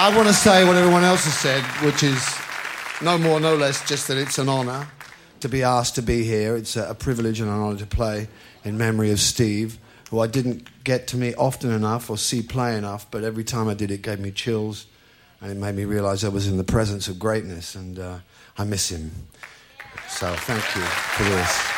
I want to say what everyone else has said, which is no more, no less, just that it's an honour to be asked to be here. It's a, privilege and an honour to play in memory of Steve, who I didn't get to meet often enough or see play enough, but every time I did, it gave me chills and it made me realise I was in the presence of greatness, and uh, I miss him. So thank you for this.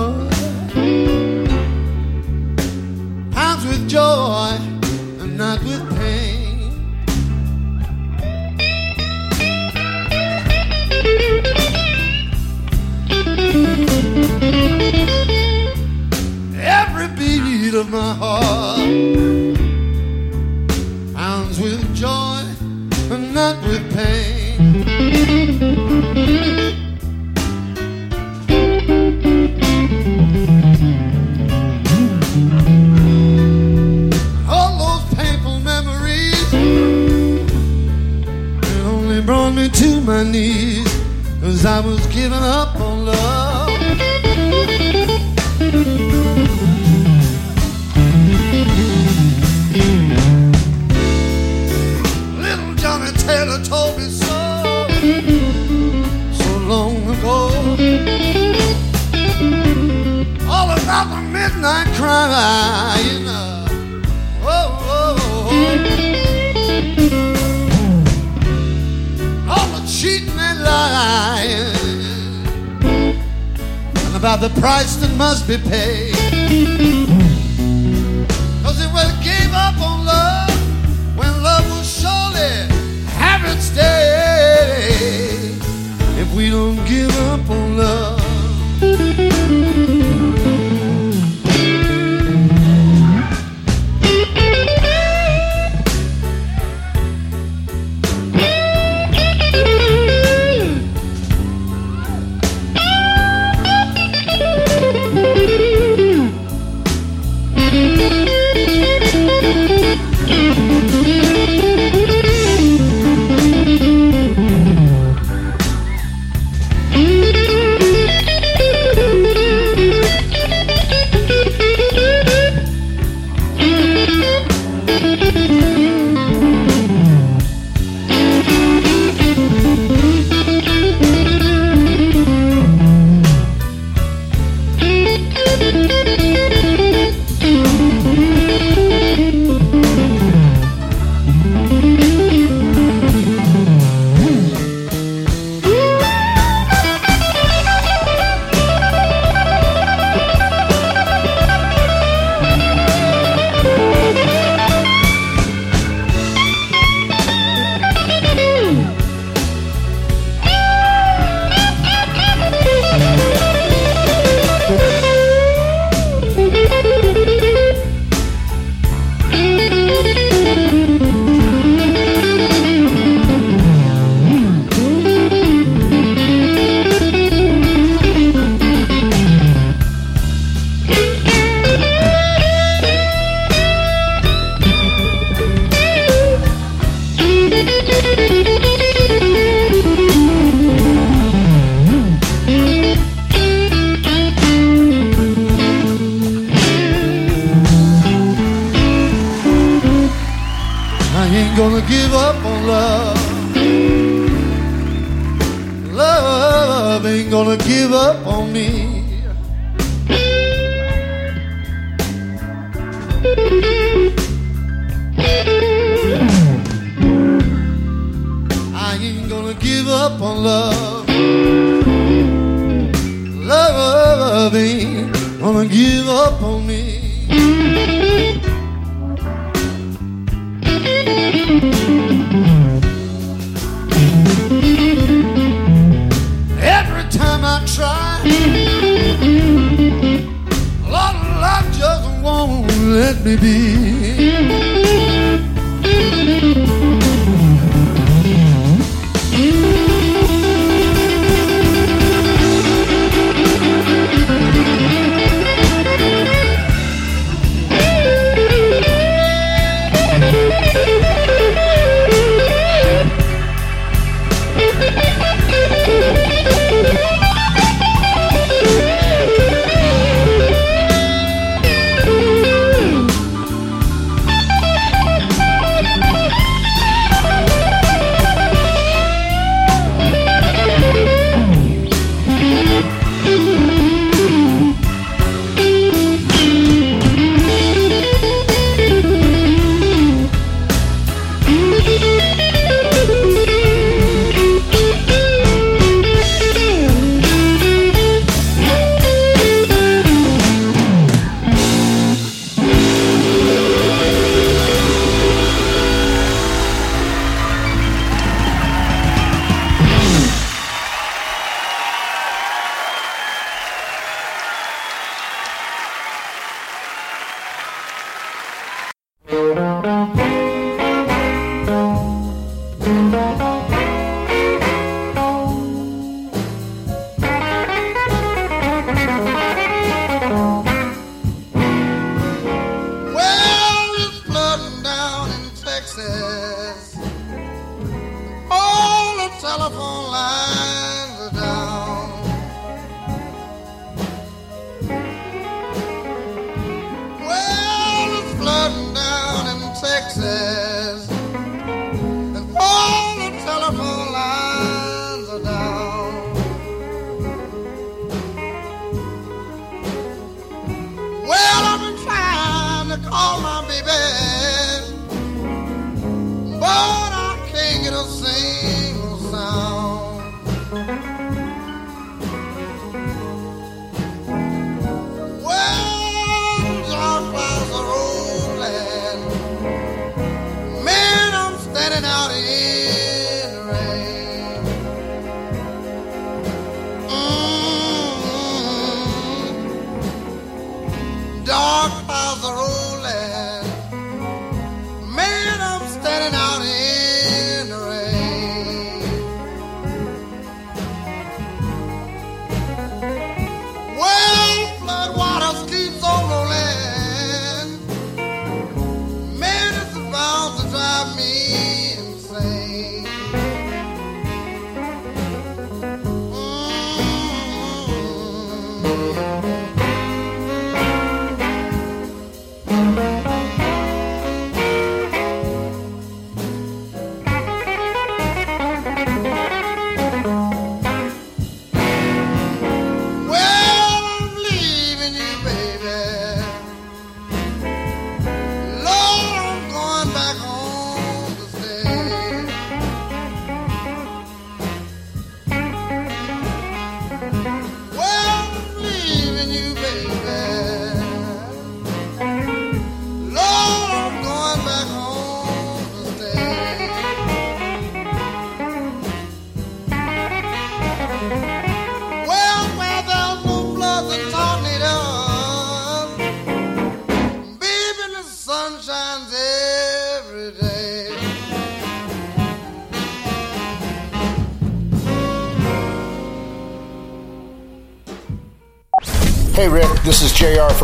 maybe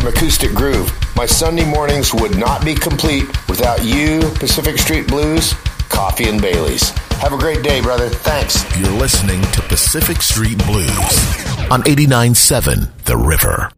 Acoustic Groove. My Sunday mornings would not be complete without you, Pacific Street Blues, Coffee and Bailey's. Have a great day, brother. Thanks. You're listening to Pacific Street Blues on 89.7 The River.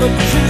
the truth.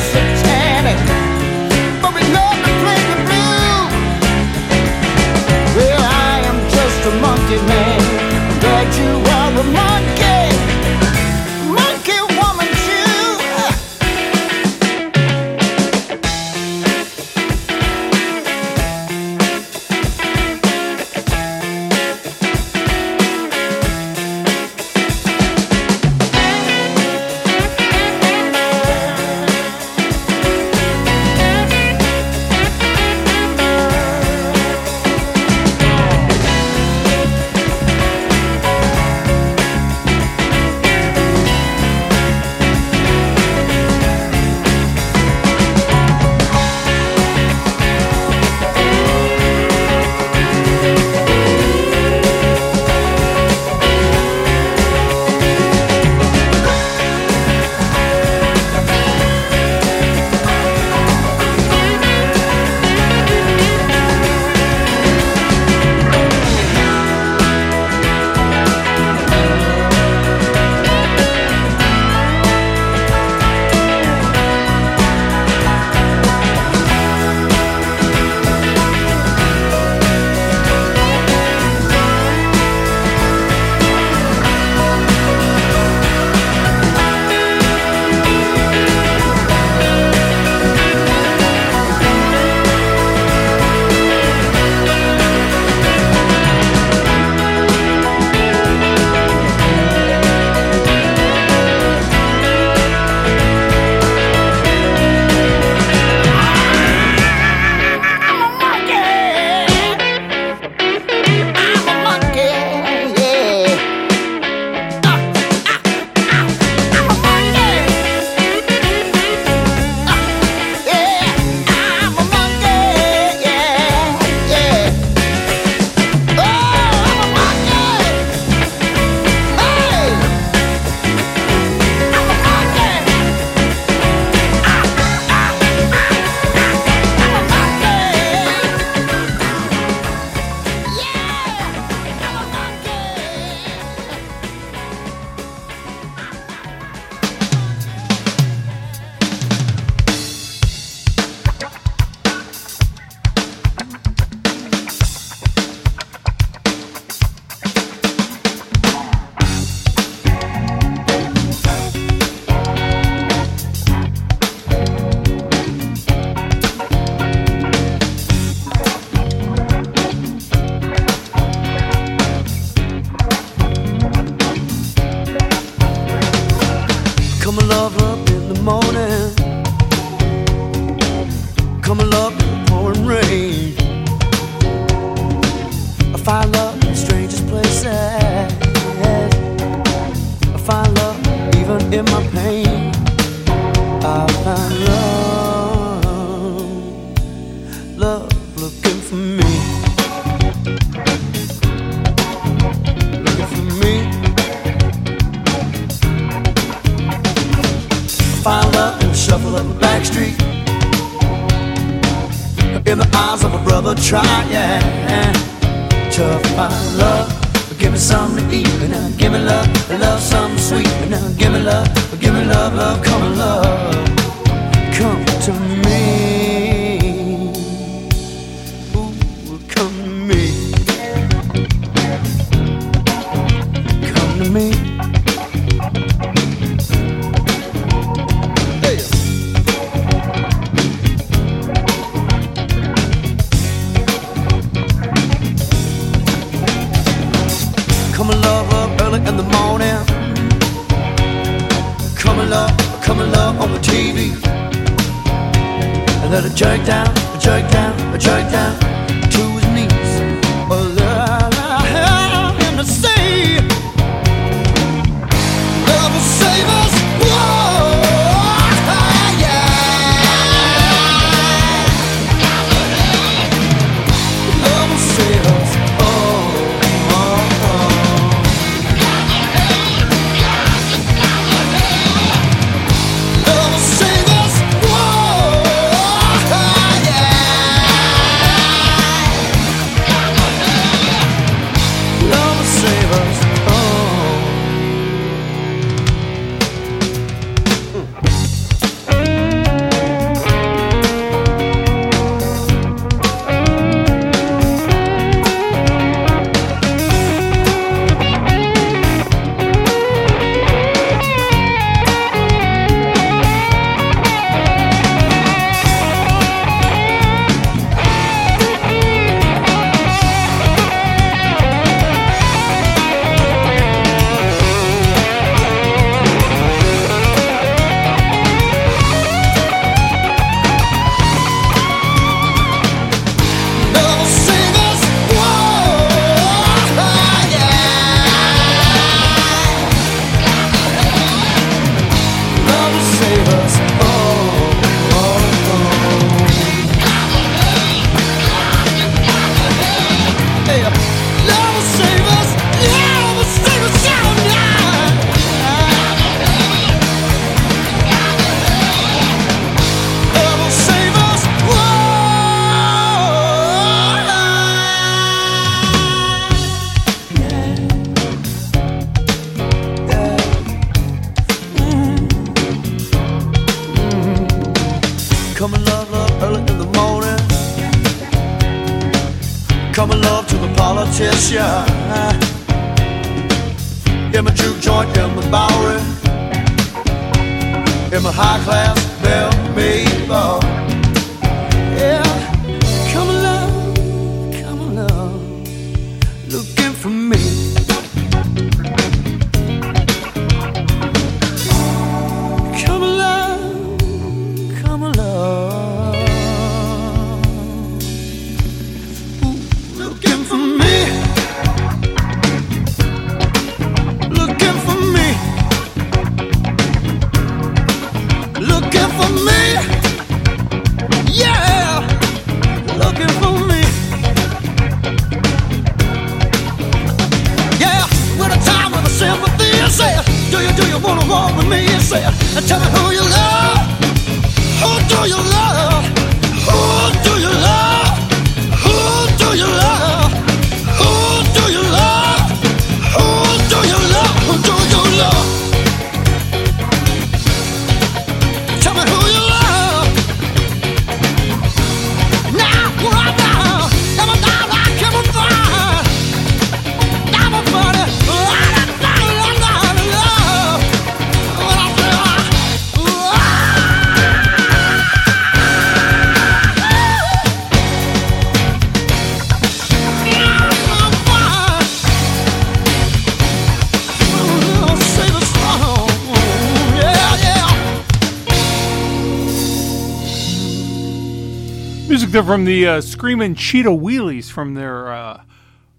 From the uh, Screamin' Cheetah Wheelies from their uh,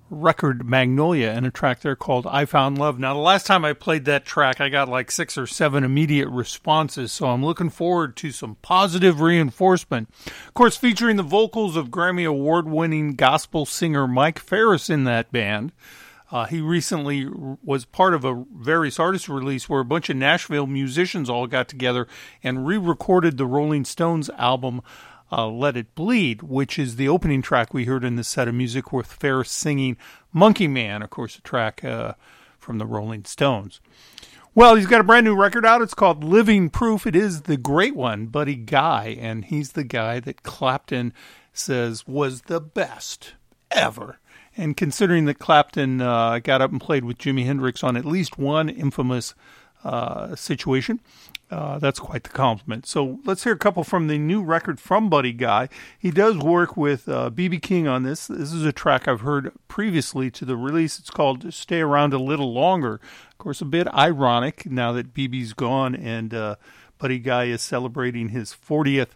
record Magnolia and a track there called I Found Love. Now, the last time I played that track, I got like six or seven immediate responses, so I'm looking forward to some positive reinforcement. Of course, featuring the vocals of Grammy Award winning gospel singer Mike Farris in that band. Uh, he recently was part of a various artist release where a bunch of Nashville musicians all got together and re-recorded the Rolling Stones album uh, "Let It Bleed," which is the opening track we heard in the set of music with Farris singing "Monkey Man," of course, a track uh, from the Rolling Stones. Well, he's got a brand new record out. It's called Living Proof. It is the great one, Buddy Guy, and he's the guy that Clapton says was the best ever. And considering that Clapton uh, got up and played with Jimi Hendrix on at least one infamous uh, situation, uh, that's quite the compliment. So let's hear a couple from the new record from Buddy Guy. He does work with BB King on this. This is a track I've heard previously to the release. It's called "Stay Around a Little Longer." Of course, a bit ironic now that BB's gone and uh, Buddy Guy is celebrating his 40th,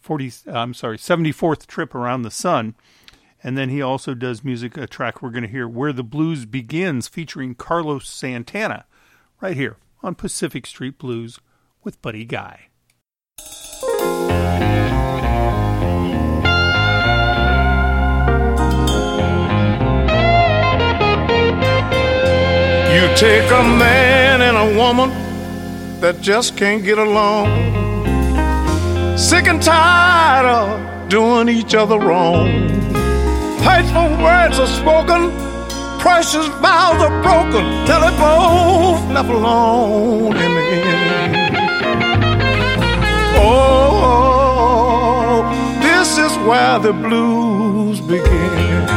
40. I'm sorry, 74th trip around the sun. And then he also does music, a track we're going to hear, Where the Blues Begins, featuring Carlos Santana, right here on Pacific Street Blues with Buddy Guy. You take a man and a woman that just can't get along. Sick and tired of doing each other wrong. Hateful words are spoken, precious vows are broken, till left alone in the end. Oh, this is where the blues begin.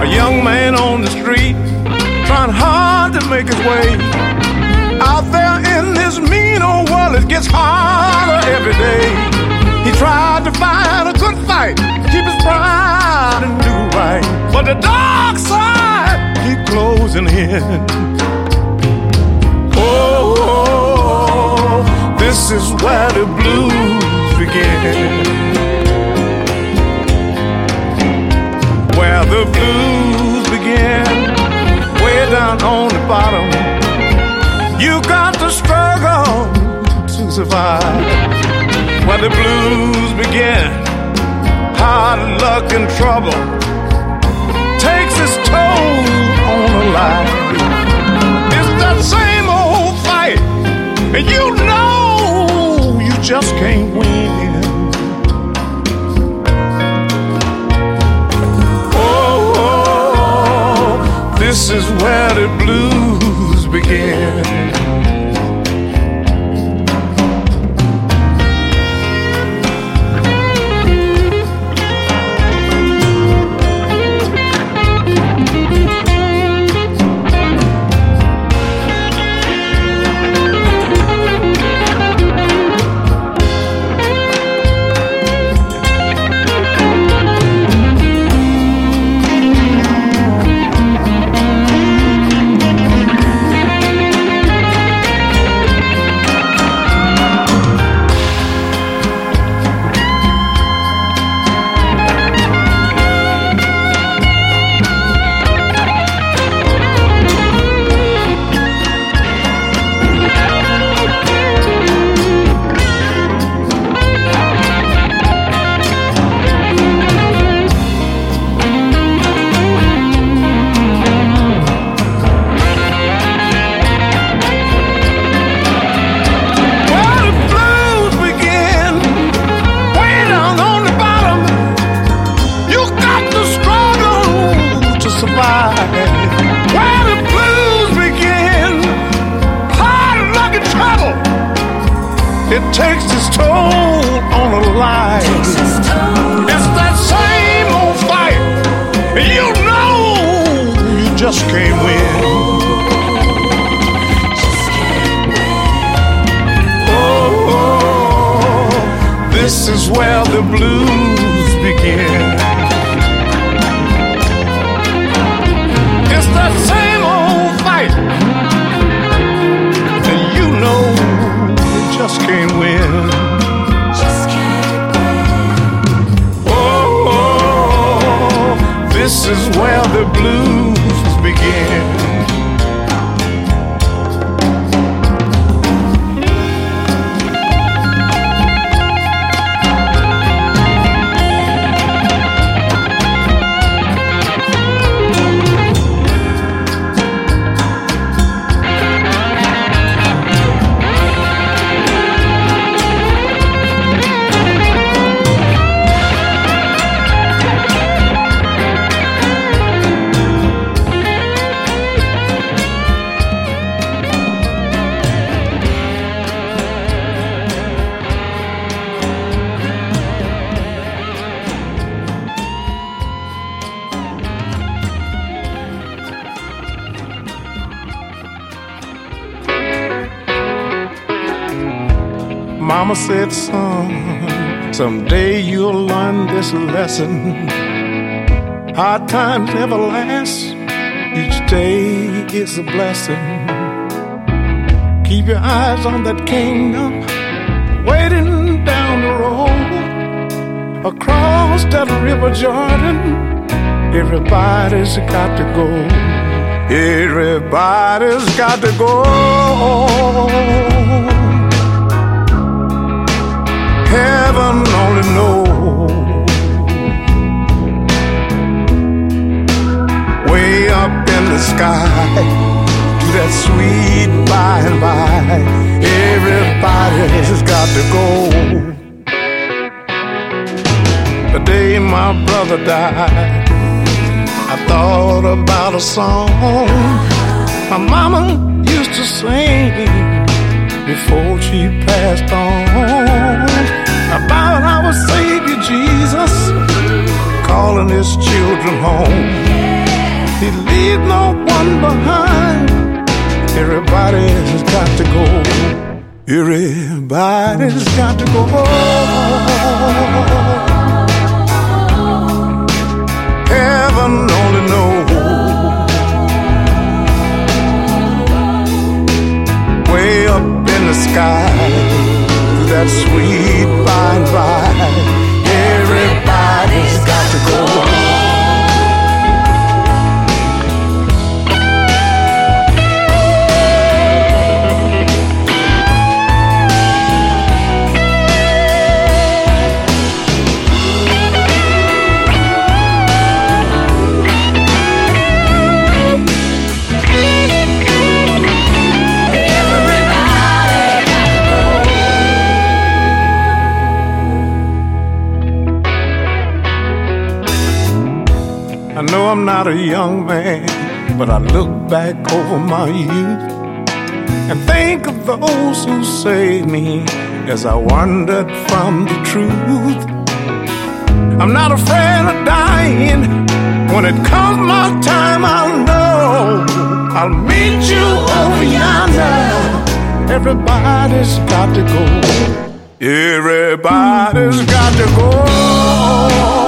A young man on the street trying hard to make his way. Out there in this mean old world, it gets harder every day. He tried to fight a good fight, pride and do right. But the dark side keep closing in. Oh, this is where the blues begin. where the blues begin, way down on the bottom. You got to struggle to survive. Where the blues begin, hard luck and trouble takes its toll on a life. It's that same old fight, and you know you just can't win. Oh, oh, oh this is where the blues begin. Is where the blues begin. Mama said, son, someday you'll learn this lesson. Hard times never last, each day is a blessing. Keep your eyes on that kingdom, waiting down the road. Across that river Jordan, everybody's got to go. Everybody's got to go. Heaven only knows. Way up in the sky, to that sweet by and by, everybody's got to go. The day my brother died, I thought about a song my mama used to sing before she passed on about our Savior Jesus calling his children home. He leave no one behind. Everybody's got to go. Everybody's got to go. But I look back over my youth and think of those who saved me as I wandered from the truth. I'm not afraid of dying. When it comes my time, I'll know I'll meet you over yonder. Everybody's got to go. Everybody's got to go.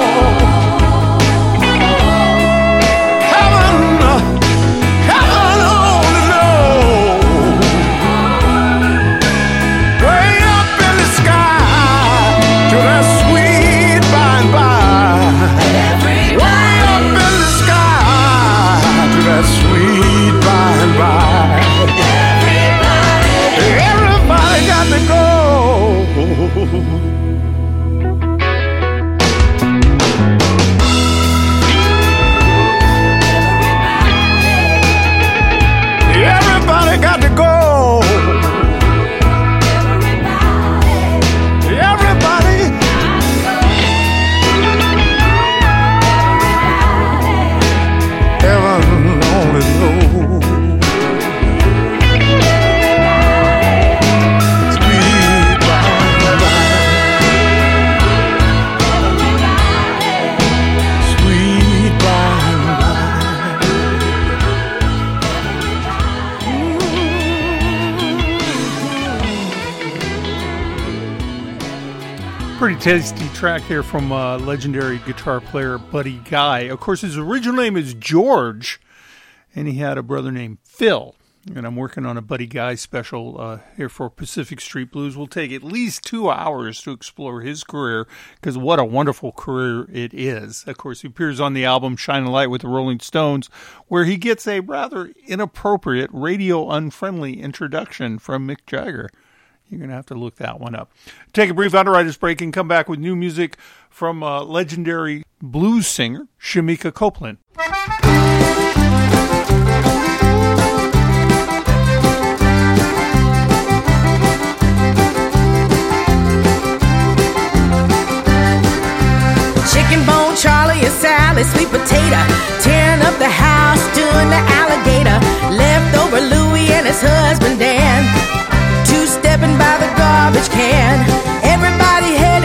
Tasty track there from uh, legendary guitar player Buddy Guy. Of course, his original name is George, and he had a brother named Phil. And I'm working on a Buddy Guy special uh, here for Pacific Street Blues. We'll take at least two hours to explore his career because what a wonderful career it is. Of course, he appears on the album Shine a Light with the Rolling Stones, where he gets a rather inappropriate, radio unfriendly introduction from Mick Jagger. You're going to have to look that one up. Take a brief underwriter's break and come back with new music from uh, legendary blues singer Shemekia Copeland. Chicken bone Charlie and Sally, sweet potato, tearing up the house, doing the alligator. Leftover Louie and his husband Dan,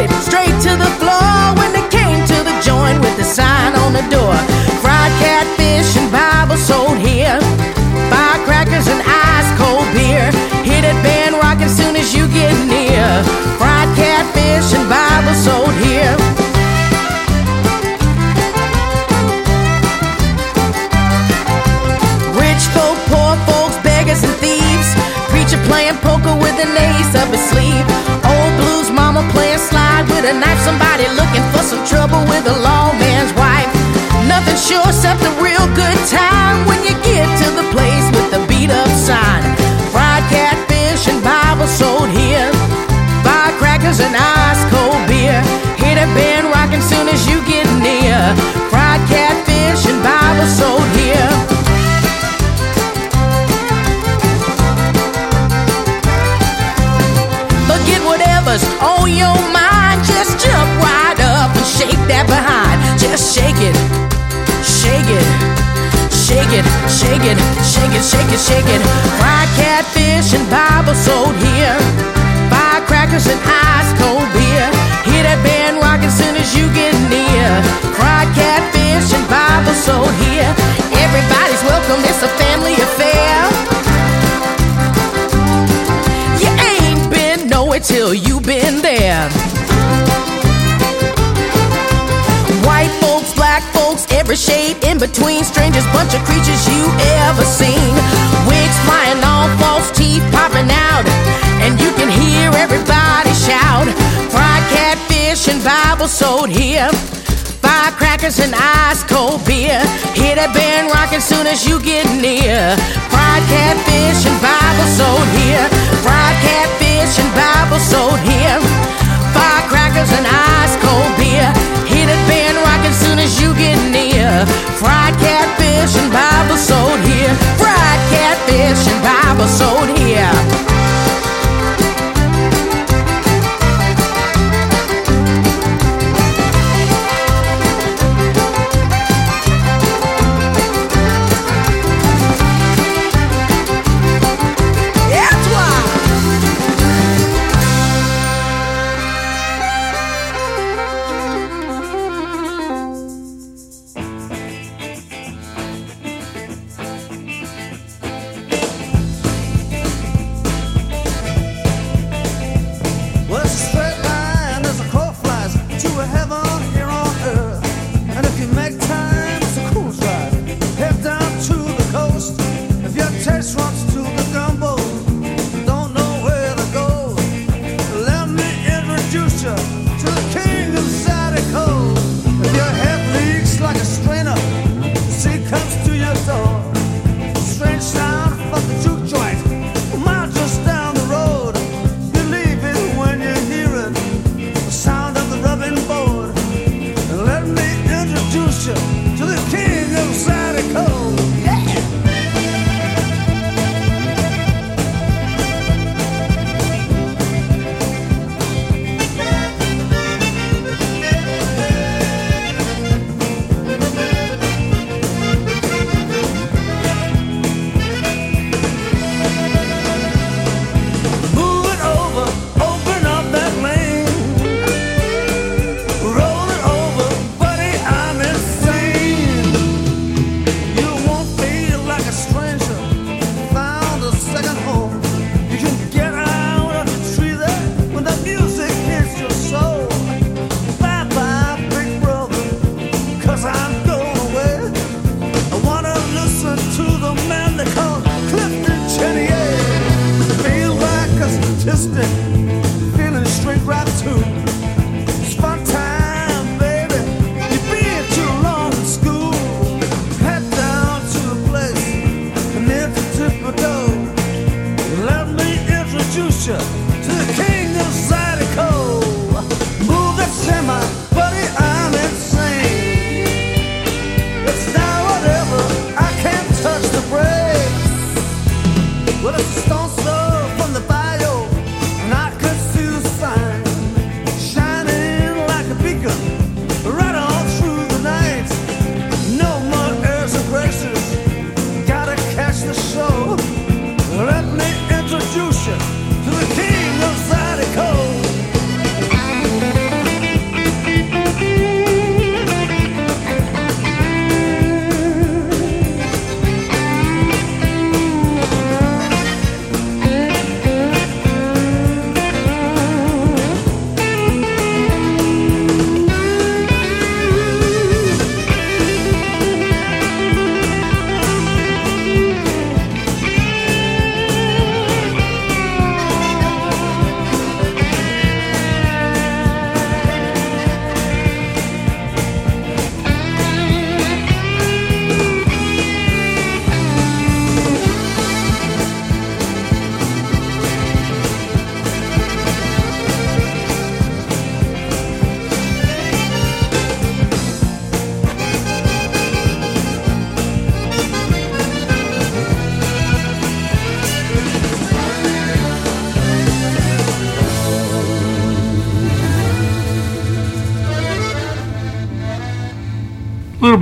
headed straight to the floor when they came to the joint with the sign on the door. Fried catfish and Bible sold here. Firecrackers and ice cold beer. Hit it band rockin' soon as you get near. Fried catfish and Bible sold here. Rich folk, poor folks, beggars and thieves. Preacher playing poker with an ace up his sleeve. Old blues mama playing slide with a knife. Somebody looking for some trouble with a lawman's wife. Nothing sure except a real good time when you get to the place with the beat up sign. Fried catfish and Bible sold here. Firecrackers and ice cold beer. Hit a band rockin' soon as you get near. Fried catfish and Bible sold shake it, shake it, shake it, shake it. Fried catfish and Bible sold here. Firecrackers and ice cold beer. Hear that band rockin' soon as you get near. Fried catfish and Bible sold here. Everybody's welcome. It's a family affair. You ain't been nowhere till you been there. Every shade in between. Strangers, bunch of creatures you ever seen. Wigs flying off, false teeth popping out. And you can hear everybody shout. Fried catfish and Bible sold here. Firecrackers and ice cold beer. Hear that band rockin' soon as you get near. Fried catfish and Bible sold here. Fried catfish and Bible sold here. Firecrackers and ice cold beer. Hear that band rockin' soon as you get near. Fried catfish and Bible sold here. Fried catfish and Bible sold here.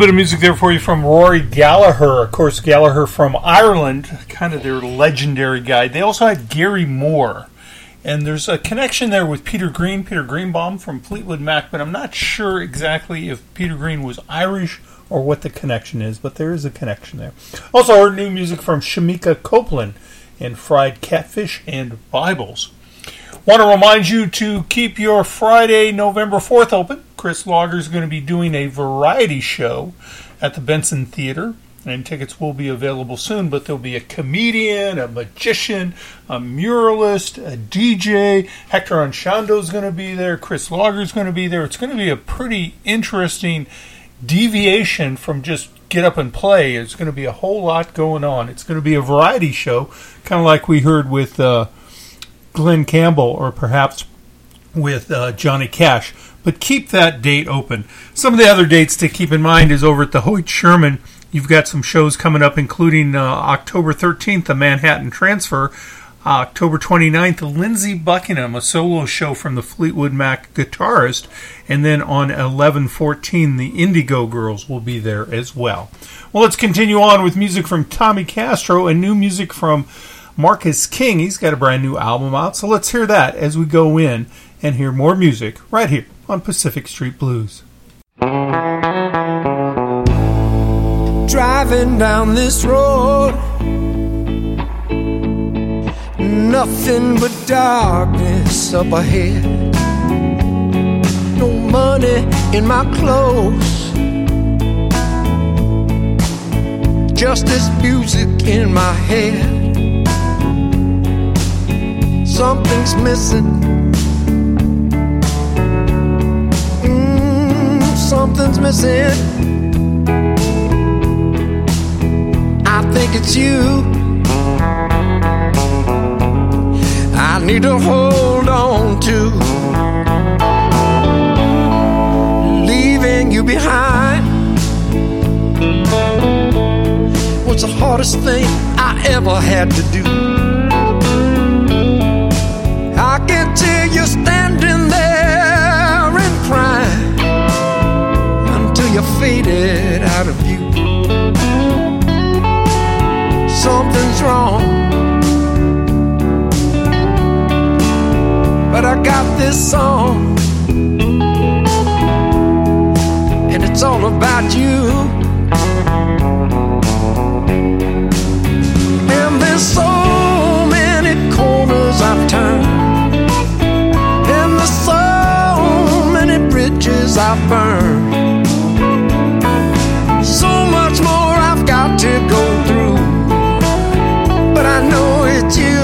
Bit of music there for you from Rory Gallagher. Of course, Gallagher from Ireland, kind of their legendary guy. They also had Gary Moore. And there's a connection there with Peter Green, Peter Greenbaum from Fleetwood Mac, but I'm not sure exactly if Peter Green was Irish or what the connection is, but there is a connection there. Also heard new music from Shemekia Copeland and Fried Catfish and Bibles. Want to remind you to keep your Friday, November 4th open. Chris Lager is going to be doing a variety show at the Benson Theater, and tickets will be available soon. But there'll be a comedian, a magician, a muralist, a DJ. Hector Anchondo is going to be there. Chris Lager is going to be there. It's going to be a pretty interesting deviation from just get up and play. It's going to be a whole lot going on. It's going to be a variety show, kind of like we heard with. Uh, Glen Campbell or perhaps with uh, Johnny Cash. But keep that date open. Some of the other dates to keep in mind is over at the Hoyt Sherman. You've got some shows coming up, including uh, October 13th, the Manhattan Transfer. Uh, October 29th, Lindsey Buckingham, a solo show from the Fleetwood Mac guitarist. And then on 11-14, the Indigo Girls will be there as well. Well, let's continue on with music from Tommy Castro and new music from Marcus King. He's got a brand new album out, so let's hear that as we go in and hear more music right here on Pacific Street Blues. Driving down this road, nothing but darkness up ahead. No money in my clothes, just this music in my head. Something's missing. Something's missing. I think it's you. I need to hold on to. Leaving you behind was the hardest thing I ever had to do. I can tell you you faded out of view. Something's wrong, but I got this song, and it's all about you. at you.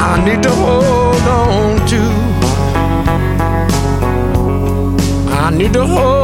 I need to hold on to. I need to hold.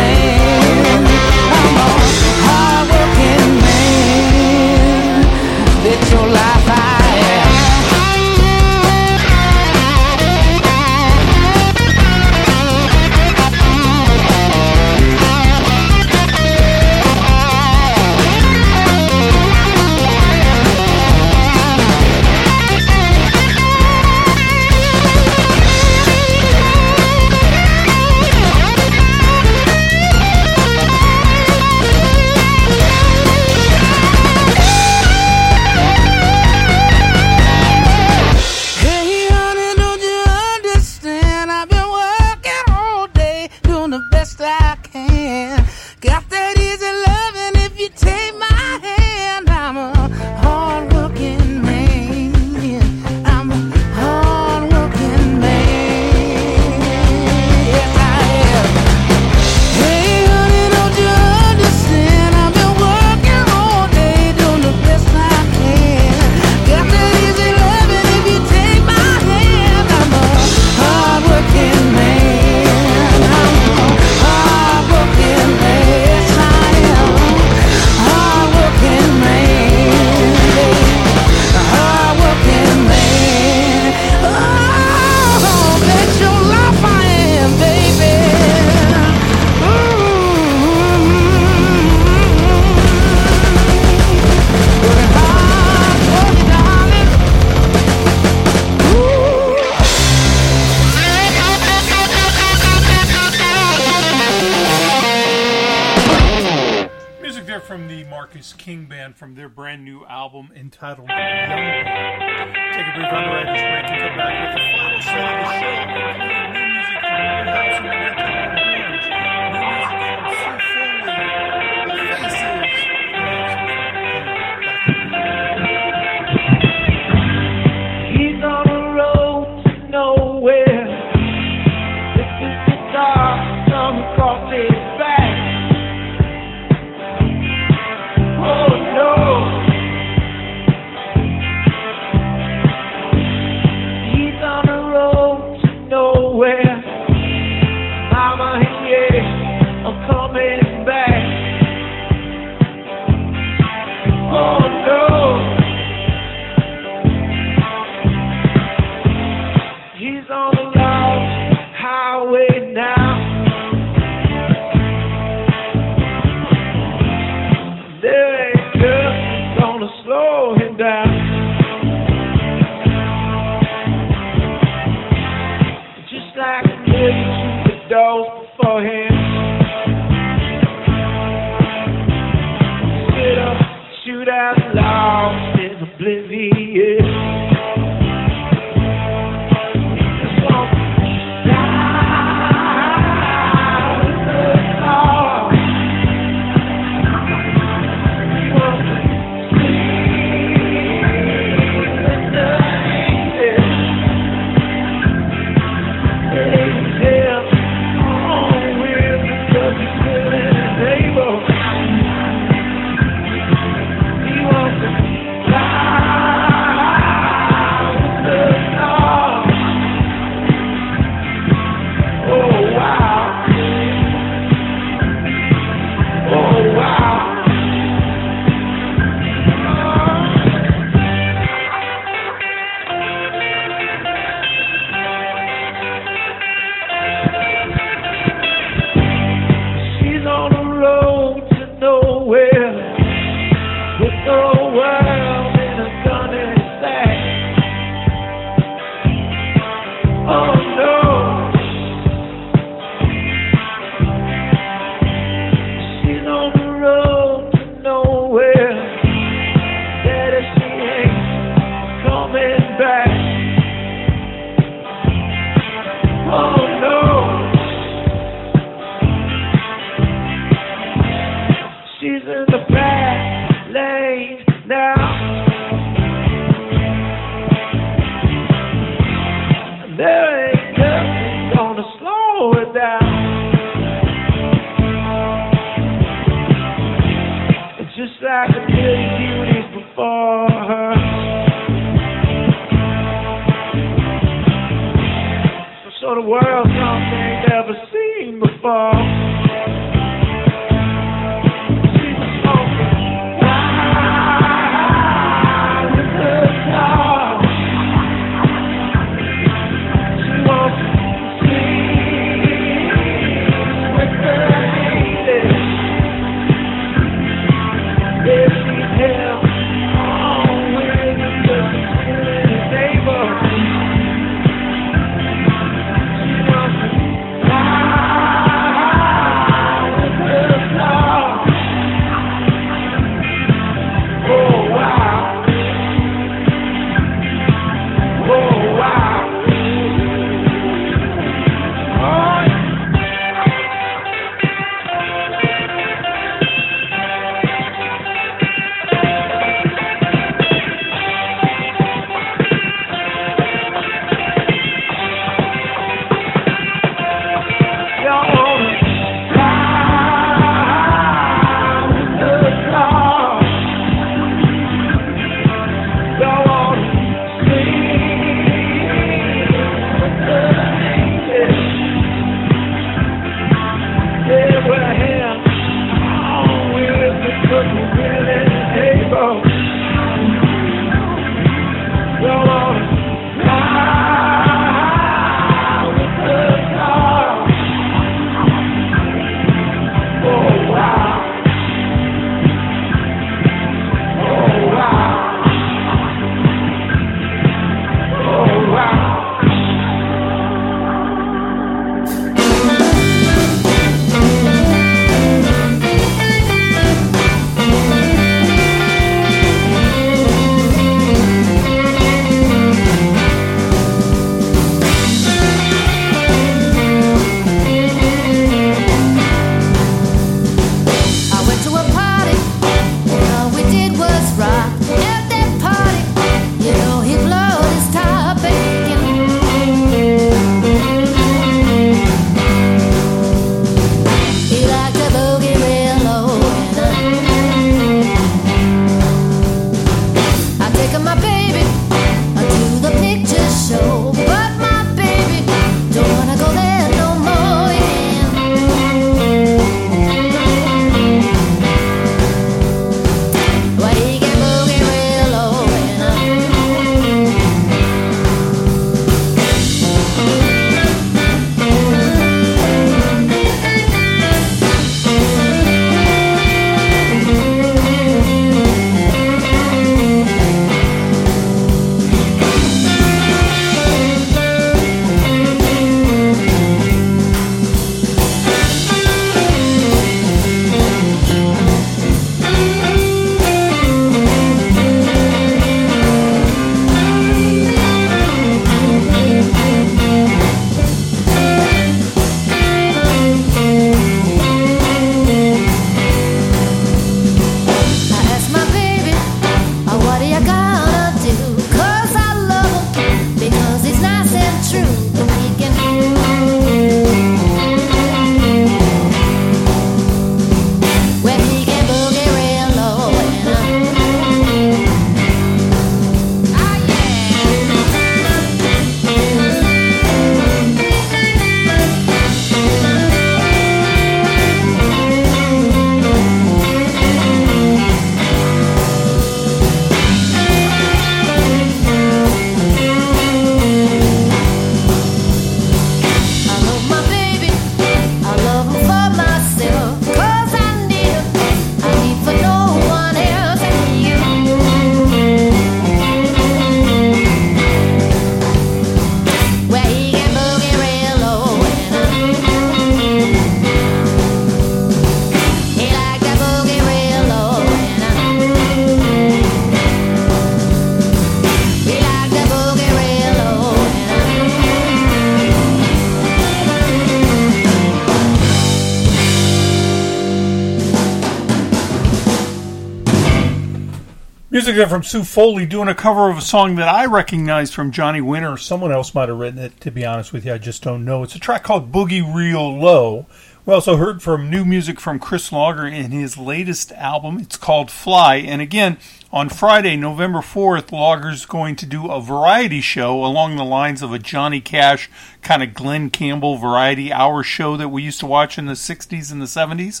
Music from Sue Foley doing a cover of a song that I recognized from Johnny Winter. Someone else might have written it, to be honest with you. I just don't know. It's a track called Boogie Real Low. We also heard from new music from Chris Lager in his latest album. It's called Fly. And again, on Friday, November 4th, Lager's going to do a variety show along the lines of a Johnny Cash kind of Glen Campbell variety hour show that we used to watch in the 60s and the 70s.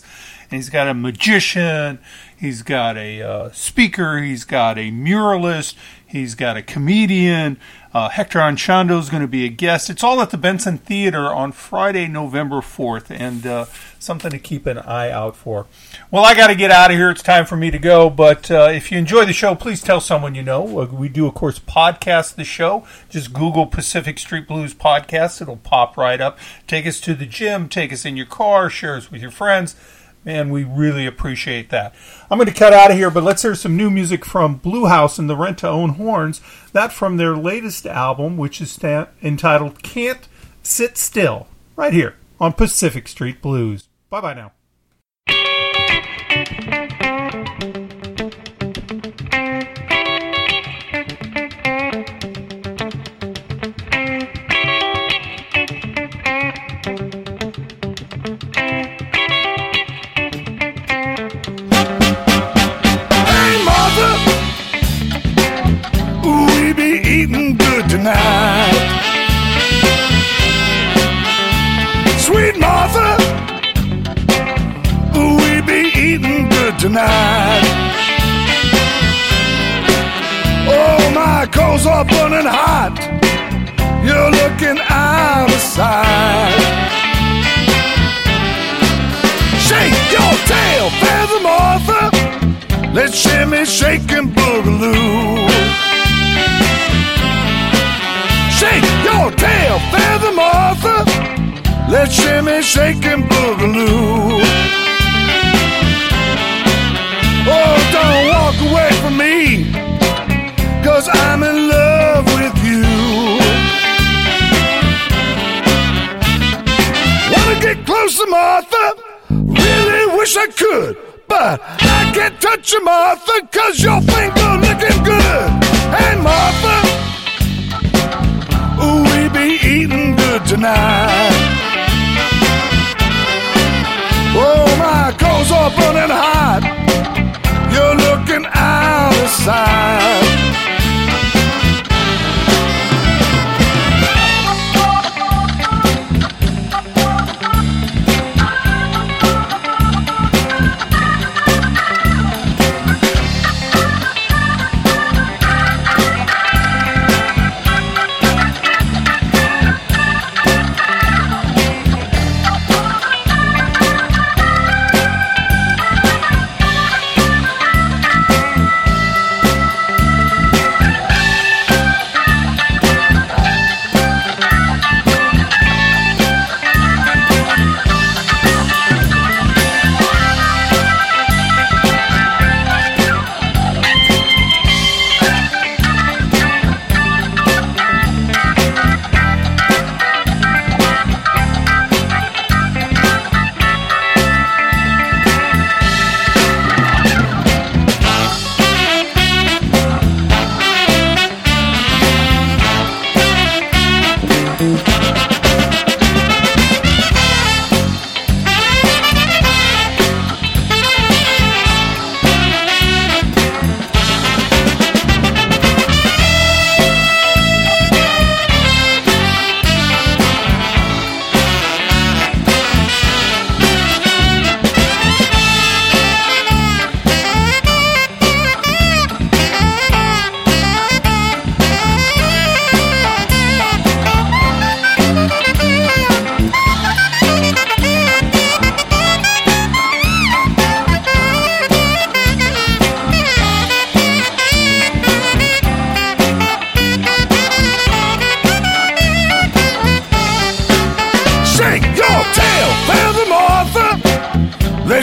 And he's got a magician, he's got a uh, speaker, he's got a muralist, he's got a comedian. Uh, Hector Anchondo is going to be a guest. It's all at the Benson Theater on Friday, November 4th, and uh, something to keep an eye out for. Well, I got to get out of here. It's time for me to go. But uh, if you enjoy the show, please tell someone you know. Uh, we do, of course, podcast the show. Just Google Pacific Street Blues Podcast, it'll pop right up. Take us to the gym, take us in your car, share us with your friends. Man, we really appreciate that. I'm going to cut out of here, but let's hear some new music from Blue House and the Rent to Own Horns. That from their latest album, which is sta- entitled Can't Sit Still, right here on Pacific Street Blues. Bye bye now. Tonight. Sweet Martha, we be eating good tonight. Oh, my coals are burning hot. You're looking out of sight. Shake your tail, Feather Martha. Let's shimmy, shake, and boogaloo. Shake your tail, Feather Martha. Let's shimmy, shake, and boogaloo. Oh, don't walk away from me, cause I'm in love with you. Wanna get closer, Martha? Really wish I could, but I can't touch you, Martha, cause your finger looking good. Hey, Martha, ooh, we be eating good tonight. Oh, my coals are burning hot. You're looking out of sight.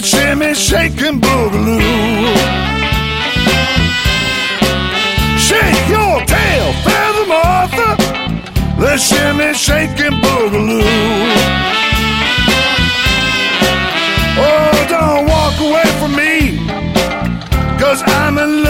Shimmy, shake, and boogaloo. Shake your tail, Feather Martha. Let's shimmy, shake, and boogaloo. Oh, don't walk away from me, cause I'm in love